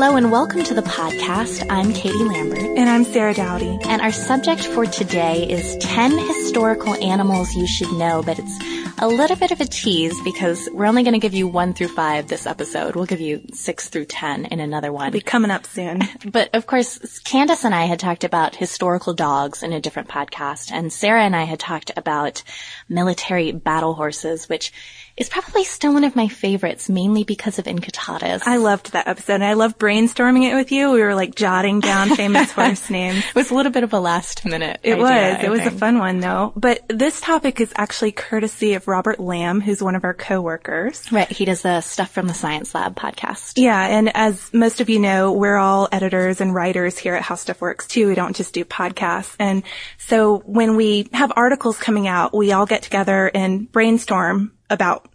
Hello and welcome to the podcast. I'm Katie Lambert. And I'm Sarah Dowdy. And our subject for today is 10 historical animals you should know, but it's a little bit of a tease because we're only going to give you one through five this episode. We'll give you six through 10 in another one. It'll be coming up soon. but of course, Candace and I had talked about historical dogs in a different podcast, and Sarah and I had talked about military battle horses, which is probably still one of my favorites, mainly because of Incitatus. I loved that episode, and I loved brainstorming it with you. We were like jotting down famous horse names. It was a little bit of a last minute. It idea, was. I It was a fun one though. But this topic is actually courtesy of Robert Lamb, who's one of our coworkers. Right, he does the Stuff from the Science Lab podcast. Yeah, and as most of you know, we're all editors and writers here at How Stuff Works too. We don't just do podcasts. And so when we have articles coming out, we all get together and brainstorm about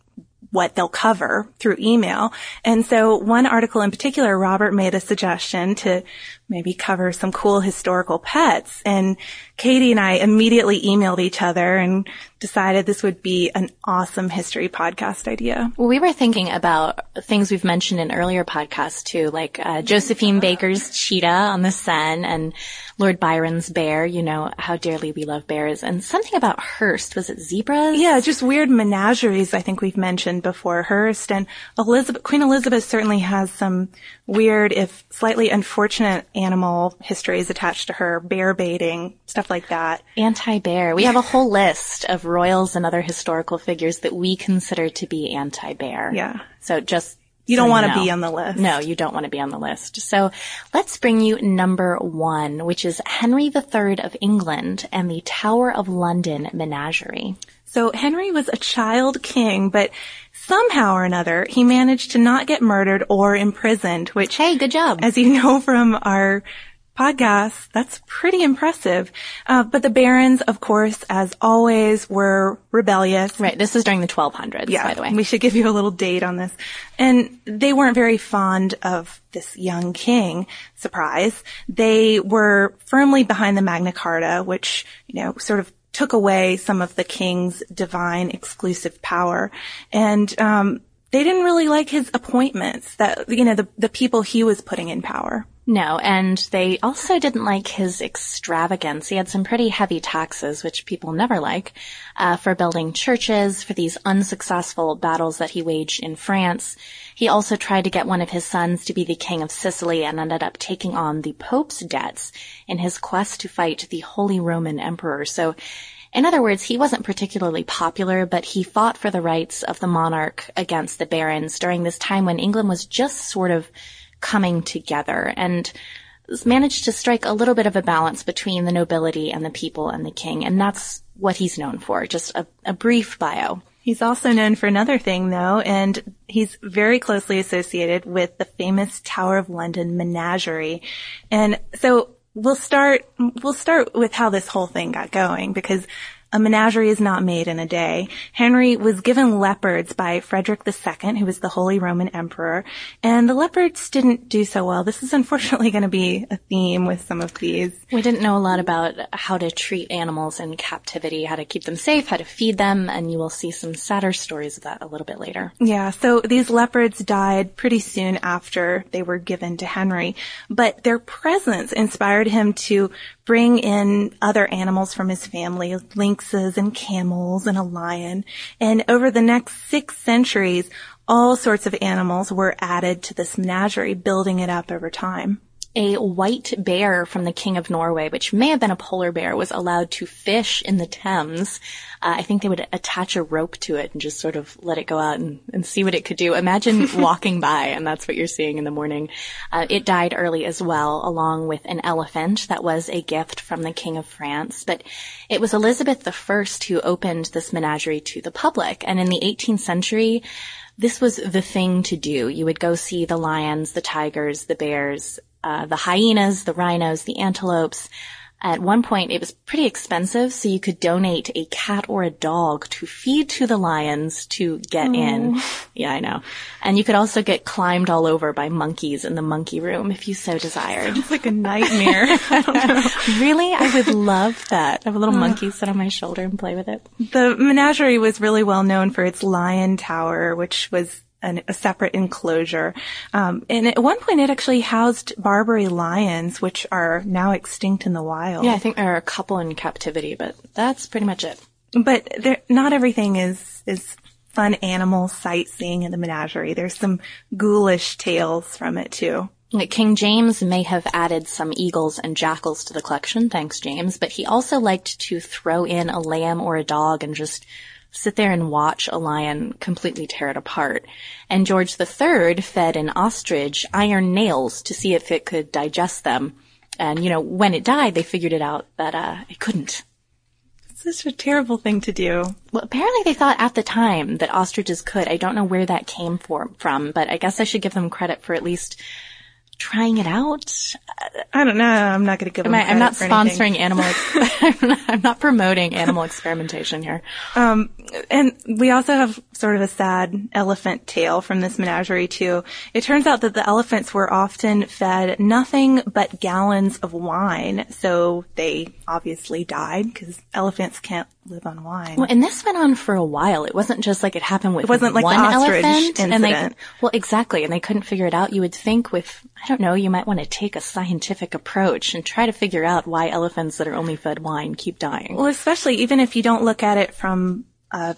what they'll cover through email. And so one article in particular, Robert made a suggestion to maybe cover some cool historical pets. And Katie and I immediately emailed each other and decided this would be an awesome history podcast idea. Well, we were thinking about things we've mentioned in earlier podcasts too, like uh, Josephine Baker's cheetah on the Seine and Lord Byron's bear. You know how dearly we love bears, and something about Hearst. Was it zebras? Yeah, just weird menageries. I think we've mentioned before Hearst and Elizabeth. Queen Elizabeth certainly has some weird, if slightly unfortunate, animal histories attached to her. Bear baiting, stuff like that. Anti-bear. We have a whole list of royals and other historical figures that we consider to be anti-bear. Yeah. So just You don't so want to be on the list. No, you don't want to be on the list. So let's bring you number one, which is Henry III of England and the Tower of London Menagerie. So Henry was a child king, but somehow or another he managed to not get murdered or imprisoned, which, Hey, good job. as you know from our podcast, that's pretty impressive. Uh, but the barons, of course, as always, were rebellious. right. This is during the 1200s, Yeah, by the way. we should give you a little date on this. And they weren't very fond of this young king. Surprise. They were firmly behind the Magna Carta, which, you know, sort of took away some of the king's divine exclusive power. And, um, they didn't really like his appointments that, you know, the, the people he was putting in power. No, and they also didn't like his extravagance. He had some pretty heavy taxes, which people never like, uh, for building churches, for these unsuccessful battles that he waged in France. He also tried to get one of his sons to be the king of Sicily and ended up taking on the Pope's debts in his quest to fight the Holy Roman Emperor. So in other words, he wasn't particularly popular, but he fought for the rights of the monarch against the barons during this time when England was just sort of coming together and managed to strike a little bit of a balance between the nobility and the people and the king. And that's what he's known for. Just a, a brief bio. He's also known for another thing though, and he's very closely associated with the famous Tower of London menagerie. And so we'll start, we'll start with how this whole thing got going because a menagerie is not made in a day. Henry was given leopards by Frederick II, who was the Holy Roman Emperor, and the leopards didn't do so well. This is unfortunately going to be a theme with some of these. We didn't know a lot about how to treat animals in captivity, how to keep them safe, how to feed them, and you will see some sadder stories of that a little bit later. Yeah, so these leopards died pretty soon after they were given to Henry, but their presence inspired him to bring in other animals from his family, lynxes and camels and a lion. And over the next six centuries, all sorts of animals were added to this menagerie, building it up over time a white bear from the King of Norway, which may have been a polar bear, was allowed to fish in the Thames. Uh, I think they would attach a rope to it and just sort of let it go out and, and see what it could do. Imagine walking by and that's what you're seeing in the morning. Uh, it died early as well, along with an elephant that was a gift from the King of France. But it was Elizabeth I who opened this menagerie to the public. And in the 18th century, this was the thing to do. You would go see the lions, the tigers, the bears, uh, the hyenas, the rhinos, the antelopes. At one point, it was pretty expensive, so you could donate a cat or a dog to feed to the lions to get mm. in. Yeah, I know. And you could also get climbed all over by monkeys in the monkey room if you so desired. It's like a nightmare. really? I would love that. Have a little monkey sit on my shoulder and play with it. The menagerie was really well known for its lion tower, which was an, a separate enclosure. Um, and at one point it actually housed Barbary lions, which are now extinct in the wild. Yeah, I think there are a couple in captivity, but that's pretty much it. But there, not everything is, is fun animal sightseeing in the menagerie. There's some ghoulish tales from it too. King James may have added some eagles and jackals to the collection, thanks James, but he also liked to throw in a lamb or a dog and just sit there and watch a lion completely tear it apart. And George III fed an ostrich iron nails to see if it could digest them. And, you know, when it died, they figured it out that, uh, it couldn't. It's such a terrible thing to do. Well, apparently they thought at the time that ostriches could. I don't know where that came for, from, but I guess I should give them credit for at least trying it out. I don't know. I'm not going to give. I, am not sponsoring animal. I'm not promoting animal experimentation here. Um, and we also have sort of a sad elephant tale from this menagerie too. It turns out that the elephants were often fed nothing but gallons of wine, so they obviously died because elephants can't live on wine. Well, and this went on for a while. It wasn't just like it happened with it wasn't like one the ostrich elephant, incident. and they well exactly, and they couldn't figure it out. You would think with I don't know, you might want to take a scientific approach and try to figure out why elephants that are only fed wine keep dying. Well, especially even if you don't look at it from uh,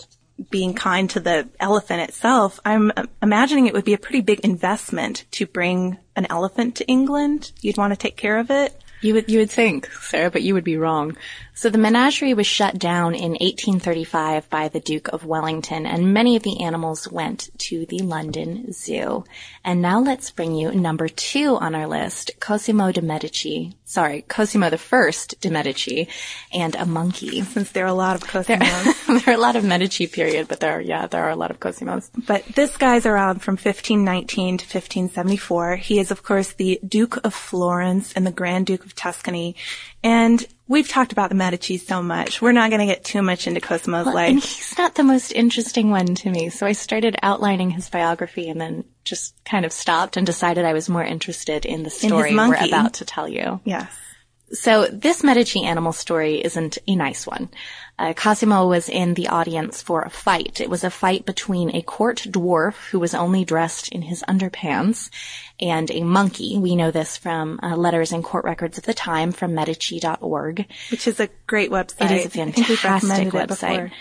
being kind to the elephant itself, I'm imagining it would be a pretty big investment to bring an elephant to England. You'd want to take care of it. You would, you would think, Sarah, but you would be wrong. So the menagerie was shut down in 1835 by the Duke of Wellington and many of the animals went to the London Zoo. And now let's bring you number two on our list, Cosimo de Medici. Sorry, Cosimo the First de Medici and a monkey. Since there are a lot of Cosimos. There, there, are a lot of Medici period, but there are, yeah, there are a lot of Cosimos. But this guy's around from 1519 to 1574. He is of course the Duke of Florence and the Grand Duke of Tuscany. And We've talked about the Medici so much. We're not going to get too much into Cosimo's well, life. And he's not the most interesting one to me. So I started outlining his biography and then just kind of stopped and decided I was more interested in the story in we're about to tell you. Yes. So this Medici animal story isn't a nice one. Uh, Cosimo was in the audience for a fight. It was a fight between a court dwarf who was only dressed in his underpants and a monkey. We know this from uh, letters and court records of the time from Medici.org. Which is a great website. It is a fantastic website.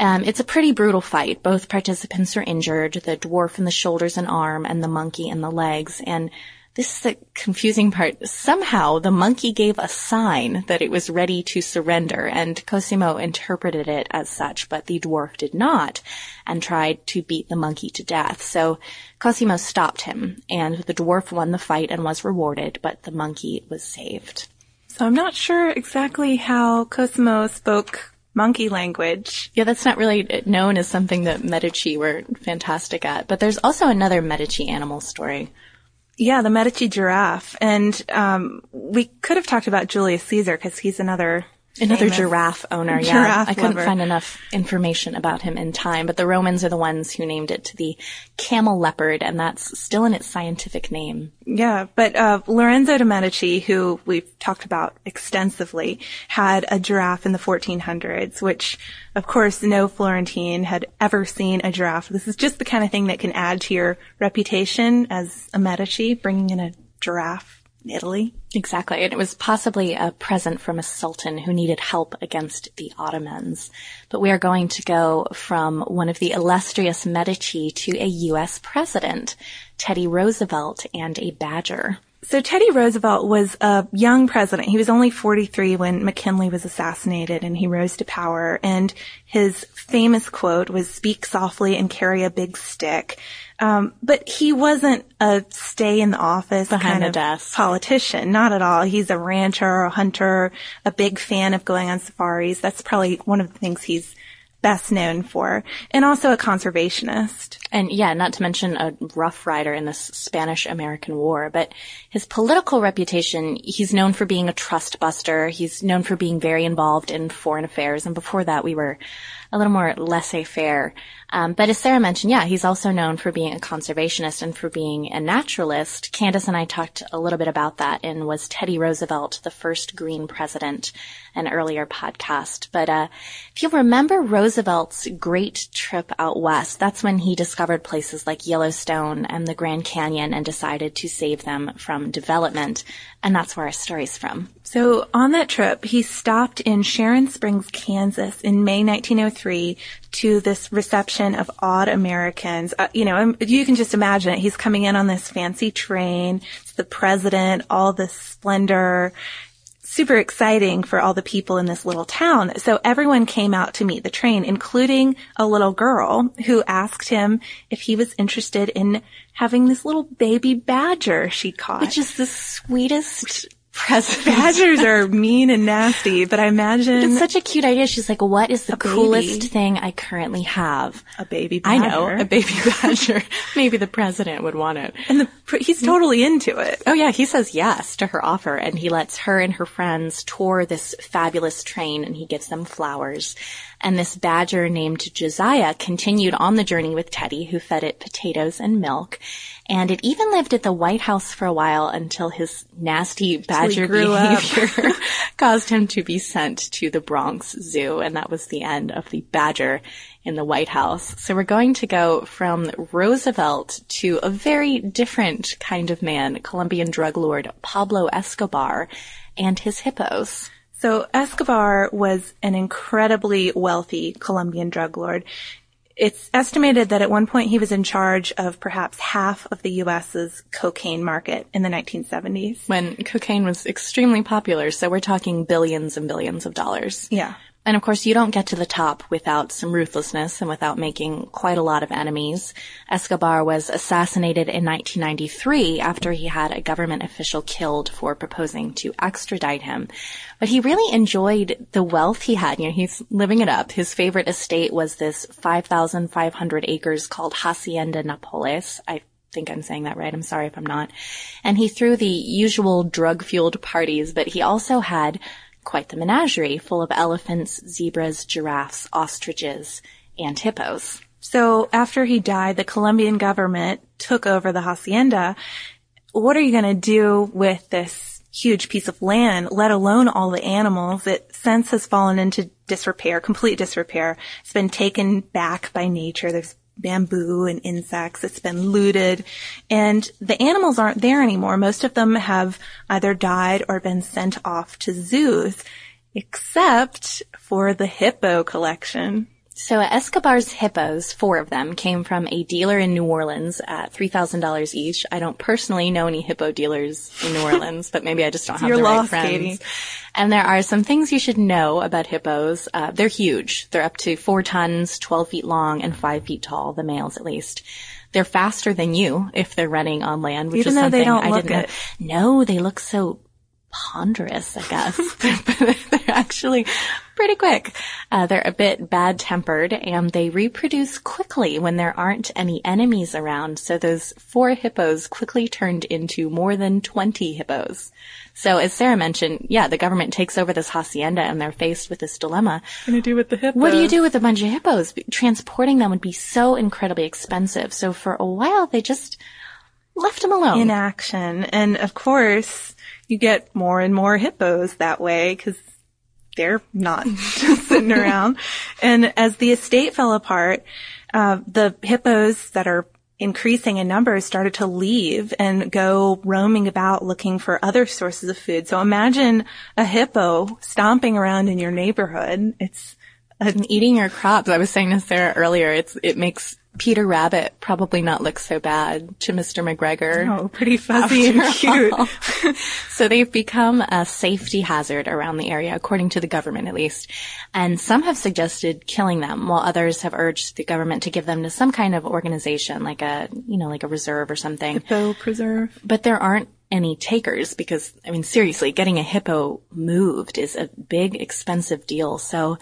Um, it's a pretty brutal fight. Both participants are injured, the dwarf in the shoulders and arm and the monkey in the legs. And this is the confusing part. Somehow the monkey gave a sign that it was ready to surrender and Cosimo interpreted it as such, but the dwarf did not and tried to beat the monkey to death. So Cosimo stopped him and the dwarf won the fight and was rewarded, but the monkey was saved. So I'm not sure exactly how Cosimo spoke monkey language. Yeah, that's not really known as something that Medici were fantastic at, but there's also another Medici animal story. Yeah, the Medici giraffe. And um, we could have talked about Julius Caesar because he's another Another giraffe owner, yeah. Giraffe I couldn't lover. find enough information about him in time, but the Romans are the ones who named it to the camel leopard, and that's still in its scientific name. Yeah, but uh, Lorenzo de Medici, who we've talked about extensively, had a giraffe in the 1400s, which, of course, no Florentine had ever seen a giraffe. This is just the kind of thing that can add to your reputation as a Medici, bringing in a giraffe Italy. Exactly. And it was possibly a present from a sultan who needed help against the Ottomans. But we are going to go from one of the illustrious Medici to a U.S. president, Teddy Roosevelt, and a badger. So Teddy Roosevelt was a young president. He was only 43 when McKinley was assassinated and he rose to power. And his famous quote was, speak softly and carry a big stick. Um, but he wasn't a stay in the office Behind kind the of desk. politician. Not at all. He's a rancher, a hunter, a big fan of going on safaris. That's probably one of the things he's best known for. And also a conservationist. And yeah, not to mention a rough rider in this Spanish American War, but his political reputation, he's known for being a trust buster. He's known for being very involved in foreign affairs. And before that, we were a little more laissez-faire. Um, but as Sarah mentioned, yeah, he's also known for being a conservationist and for being a naturalist. Candace and I talked a little bit about that in Was Teddy Roosevelt the First Green President, an earlier podcast. But uh, if you remember Roosevelt's great trip out west, that's when he discovered places like Yellowstone and the Grand Canyon and decided to save them from development. And that's where our story's from. So on that trip, he stopped in Sharon Springs, Kansas in May 1903 to this reception of odd Americans. Uh, you know, um, you can just imagine it. He's coming in on this fancy train. It's the president, all this splendor. Super exciting for all the people in this little town. So everyone came out to meet the train, including a little girl who asked him if he was interested in having this little baby badger she caught. Which is the sweetest present. Badgers are mean and nasty, but I imagine It's such a cute idea. She's like, what is the A baby. coolest thing I currently have? a baby Badger. I know, a baby badger. Maybe the president would want it. and the, he's totally into it. Oh yeah, he says yes to her offer and he lets her and her friends tour this fabulous train and he gives them flowers. And this badger named Josiah continued on the journey with Teddy who fed it potatoes and milk. And it even lived at the White House for a while until his nasty badger behavior caused him to be sent to the Bronx Zoo. And that was the end of the badger in the White House. So we're going to go from Roosevelt to a very different kind of man, Colombian drug lord Pablo Escobar and his hippos. So Escobar was an incredibly wealthy Colombian drug lord. It's estimated that at one point he was in charge of perhaps half of the U.S.'s cocaine market in the 1970s. When cocaine was extremely popular, so we're talking billions and billions of dollars. Yeah. And of course, you don't get to the top without some ruthlessness and without making quite a lot of enemies. Escobar was assassinated in 1993 after he had a government official killed for proposing to extradite him. But he really enjoyed the wealth he had. You know, he's living it up. His favorite estate was this 5,500 acres called Hacienda Napoles. I think I'm saying that right. I'm sorry if I'm not. And he threw the usual drug-fueled parties, but he also had quite the menagerie full of elephants, zebras, giraffes, ostriches, and hippos. So after he died, the Colombian government took over the hacienda. What are you going to do with this huge piece of land, let alone all the animals. It since has fallen into disrepair, complete disrepair. It's been taken back by nature. There's bamboo and insects. It's been looted and the animals aren't there anymore. Most of them have either died or been sent off to zoos, except for the hippo collection. So Escobar's hippos, four of them, came from a dealer in New Orleans at $3,000 each. I don't personally know any hippo dealers in New Orleans, but maybe I just don't have You're the right friends. Katie. And there are some things you should know about hippos. Uh, they're huge. They're up to four tons, 12 feet long, and five feet tall, the males at least. They're faster than you if they're running on land, which Even is though something they don't I look didn't it. know. No, they look so ponderous, I guess. they're actually pretty quick. Uh, they're a bit bad tempered and they reproduce quickly when there aren't any enemies around. So those four hippos quickly turned into more than 20 hippos. So as Sarah mentioned, yeah, the government takes over this hacienda and they're faced with this dilemma. Gonna do with the hippo? What do you do with a bunch of hippos? Transporting them would be so incredibly expensive. So for a while, they just left them alone. in action. And of course, you get more and more hippos that way because they're not just sitting around. And as the estate fell apart, uh, the hippos that are increasing in numbers started to leave and go roaming about looking for other sources of food. So imagine a hippo stomping around in your neighborhood. It's eating your crops. I was saying to Sarah earlier, it's it makes Peter Rabbit probably not look so bad to Mr. McGregor. oh, pretty fuzzy and cute. so they've become a safety hazard around the area, according to the government at least. And some have suggested killing them, while others have urged the government to give them to some kind of organization, like a, you know, like a reserve or something. Hippo preserve. But there aren't any takers because, I mean, seriously, getting a hippo moved is a big, expensive deal. So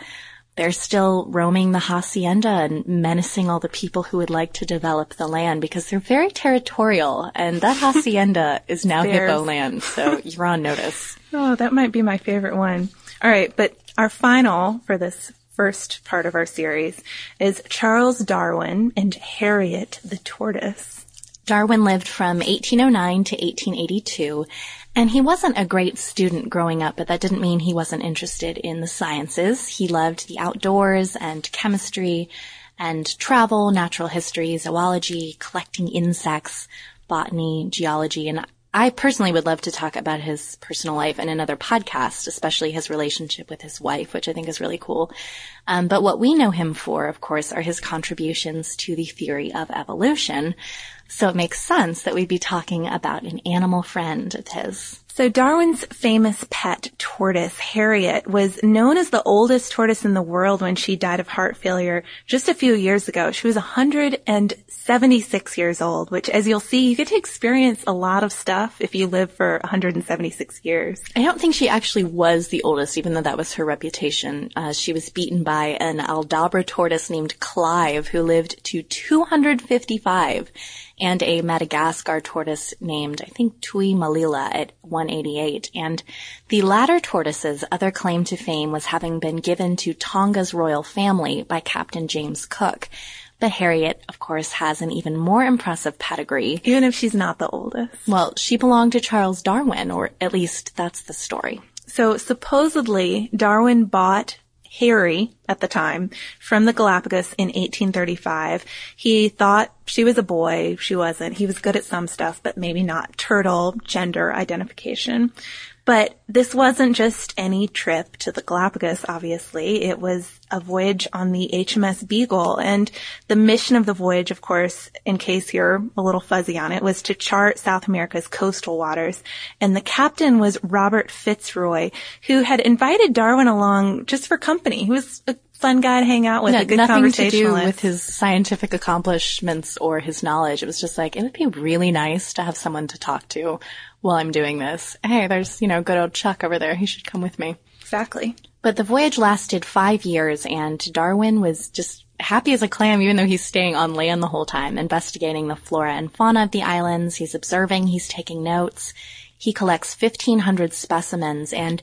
they're still roaming the hacienda and menacing all the people who would like to develop the land because they're very territorial and that hacienda is now Theirs. hippo land. So you're on notice. Oh, that might be my favorite one. All right, but our final for this first part of our series is Charles Darwin and Harriet the tortoise. Darwin lived from 1809 to 1882, and he wasn't a great student growing up, but that didn't mean he wasn't interested in the sciences. He loved the outdoors and chemistry and travel, natural history, zoology, collecting insects, botany, geology, and I personally would love to talk about his personal life in another podcast, especially his relationship with his wife, which I think is really cool. Um, but what we know him for, of course, are his contributions to the theory of evolution. So it makes sense that we'd be talking about an animal friend of his. So Darwin's famous pet tortoise, Harriet, was known as the oldest tortoise in the world when she died of heart failure just a few years ago. She was 176 years old, which as you'll see, you get to experience a lot of stuff if you live for 176 years. I don't think she actually was the oldest, even though that was her reputation. Uh, she was beaten by an Aldabra tortoise named Clive, who lived to 255, and a Madagascar tortoise named, I think, Tui Malila at 188. And the latter tortoise's other claim to fame was having been given to Tonga's royal family by Captain James Cook. But Harriet, of course, has an even more impressive pedigree. Even if she's not the oldest. Well, she belonged to Charles Darwin, or at least that's the story. So supposedly Darwin bought Harry at the time from the Galapagos in 1835. He thought she was a boy. She wasn't. He was good at some stuff, but maybe not turtle gender identification. But this wasn't just any trip to the Galapagos, obviously. It was a voyage on the HMS Beagle. And the mission of the voyage, of course, in case you're a little fuzzy on it, was to chart South America's coastal waters. And the captain was Robert Fitzroy, who had invited Darwin along just for company. He was a fun guy to hang out with, No, a good nothing to do with his scientific accomplishments or his knowledge. It was just like, it would be really nice to have someone to talk to while I'm doing this. Hey, there's, you know, good old Chuck over there. He should come with me. exactly. But the voyage lasted five years and Darwin was just happy as a clam even though he's staying on land the whole time, investigating the flora and fauna of the islands. He's observing, he's taking notes. He collects 1500 specimens and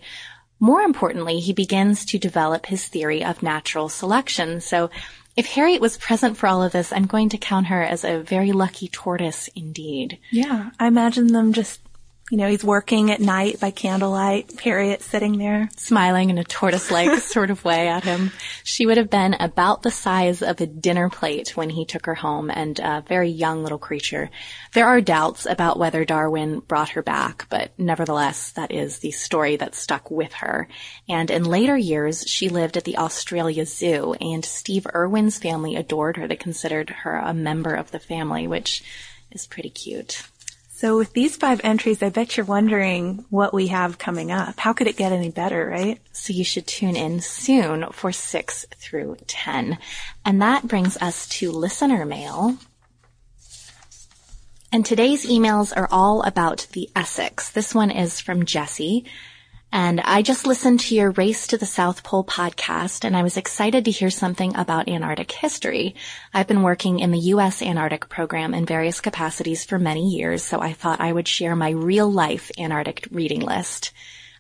more importantly, he begins to develop his theory of natural selection. So if Harriet was present for all of this, I'm going to count her as a very lucky tortoise indeed. Yeah. I imagine them just You know, he's working at night by candlelight. Harriet sitting there. Smiling in a tortoise-like sort of way at him. She would have been about the size of a dinner plate when he took her home and a very young little creature. There are doubts about whether Darwin brought her back, but nevertheless, that is the story that stuck with her. And in later years, she lived at the Australia Zoo and Steve Irwin's family adored her. They considered her a member of the family, which is pretty cute. So with these five entries, I bet you're wondering what we have coming up. How could it get any better, right? So you should tune in soon for six through 10. And that brings us to listener mail. And today's emails are all about the Essex. This one is from Jesse. And I just listened to your Race to the South Pole podcast and I was excited to hear something about Antarctic history. I've been working in the U.S. Antarctic program in various capacities for many years, so I thought I would share my real life Antarctic reading list.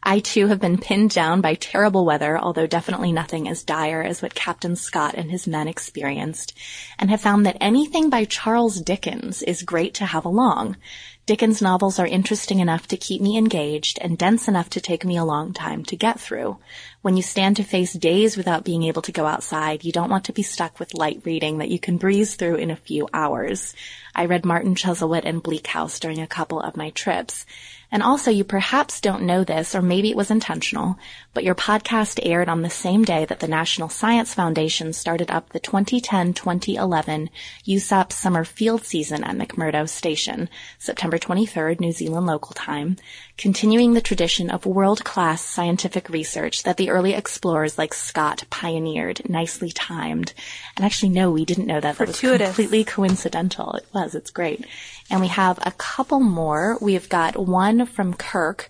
I too have been pinned down by terrible weather, although definitely nothing as dire as what Captain Scott and his men experienced, and have found that anything by Charles Dickens is great to have along. Dickens novels are interesting enough to keep me engaged and dense enough to take me a long time to get through. When you stand to face days without being able to go outside, you don't want to be stuck with light reading that you can breeze through in a few hours. I read Martin Chuzzlewit and Bleak House during a couple of my trips. And also, you perhaps don't know this, or maybe it was intentional, but your podcast aired on the same day that the National Science Foundation started up the 2010-2011 USAP summer field season at McMurdo Station, September 23rd, New Zealand local time, continuing the tradition of world-class scientific research that the early explorers like Scott pioneered, nicely timed. And actually, no, we didn't know that. Fortuitous. That was completely coincidental. It was. It's great. And we have a couple more. We've got one from Kirk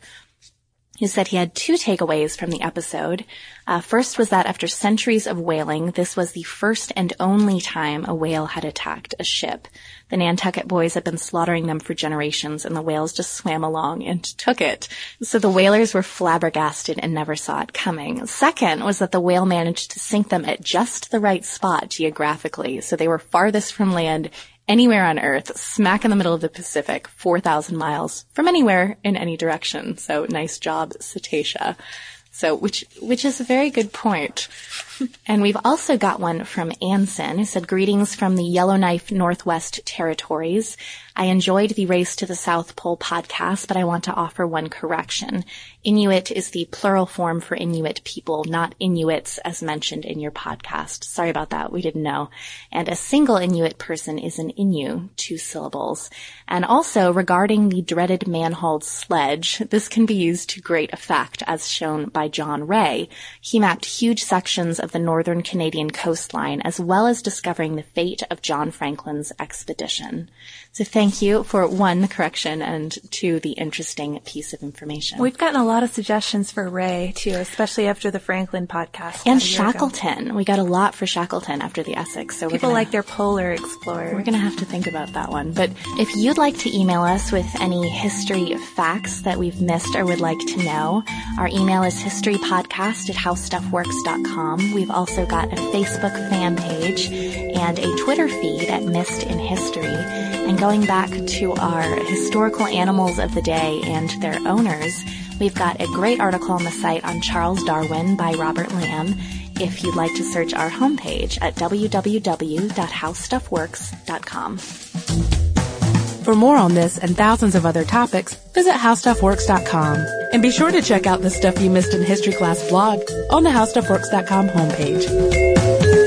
who said he had two takeaways from the episode. Uh, first was that after centuries of whaling, this was the first and only time a whale had attacked a ship. The Nantucket boys had been slaughtering them for generations, and the whales just swam along and took it. So the whalers were flabbergasted and never saw it coming. Second was that the whale managed to sink them at just the right spot geographically, so they were farthest from land anywhere on Earth, smack in the middle of the Pacific, 4,000 miles from anywhere in any direction. So nice job, Cetacea. So, which, which is a very good point. and we've also got one from Anson who said, greetings from the Yellowknife Northwest Territories. I enjoyed the Race to the South Pole podcast, but I want to offer one correction. Inuit is the plural form for Inuit people, not Inuits as mentioned in your podcast. Sorry about that. We didn't know. And a single Inuit person is an Inuk, two syllables. And also regarding the dreaded man-hauled sledge, this can be used to great effect as shown by John Rae. He mapped huge sections of the northern Canadian coastline as well as discovering the fate of John Franklin's expedition. So thank you for one, the correction and two, the interesting piece of information. We've gotten a lot of suggestions for Rae too, especially after the Franklin podcast. And Shackleton. We got a lot for Shackleton after the Essex. So people gonna, like their polar explorer. We're going to have to think about that one. But if you'd like to email us with any history facts that we've missed or would like to know, our email is historypodcast at howstuffworks.com. We've also got a Facebook fan page and a Twitter feed at Missed in History. And going back to our historical animals of the day and their owners, we've got a great article on the site on Charles Darwin by Robert Lamb if you'd like to search our homepage at www.howstuffworks.com. For more on this and thousands of other topics, visit howstuffworks.com. And be sure to check out the Stuff You Missed in History Class blog on the howstuffworks.com homepage.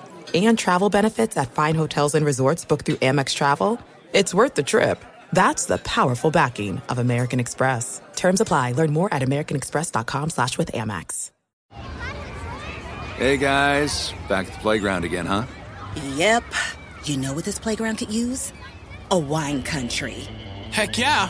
And travel benefits at fine hotels and resorts booked through Amex Travel. It's worth the trip. That's the powerful backing of American Express. Terms apply. Learn more at americanexpress.com slash with Amex. Hey guys, back at the playground again, huh? Yep. You know what this playground could use? A wine country. Heck yeah,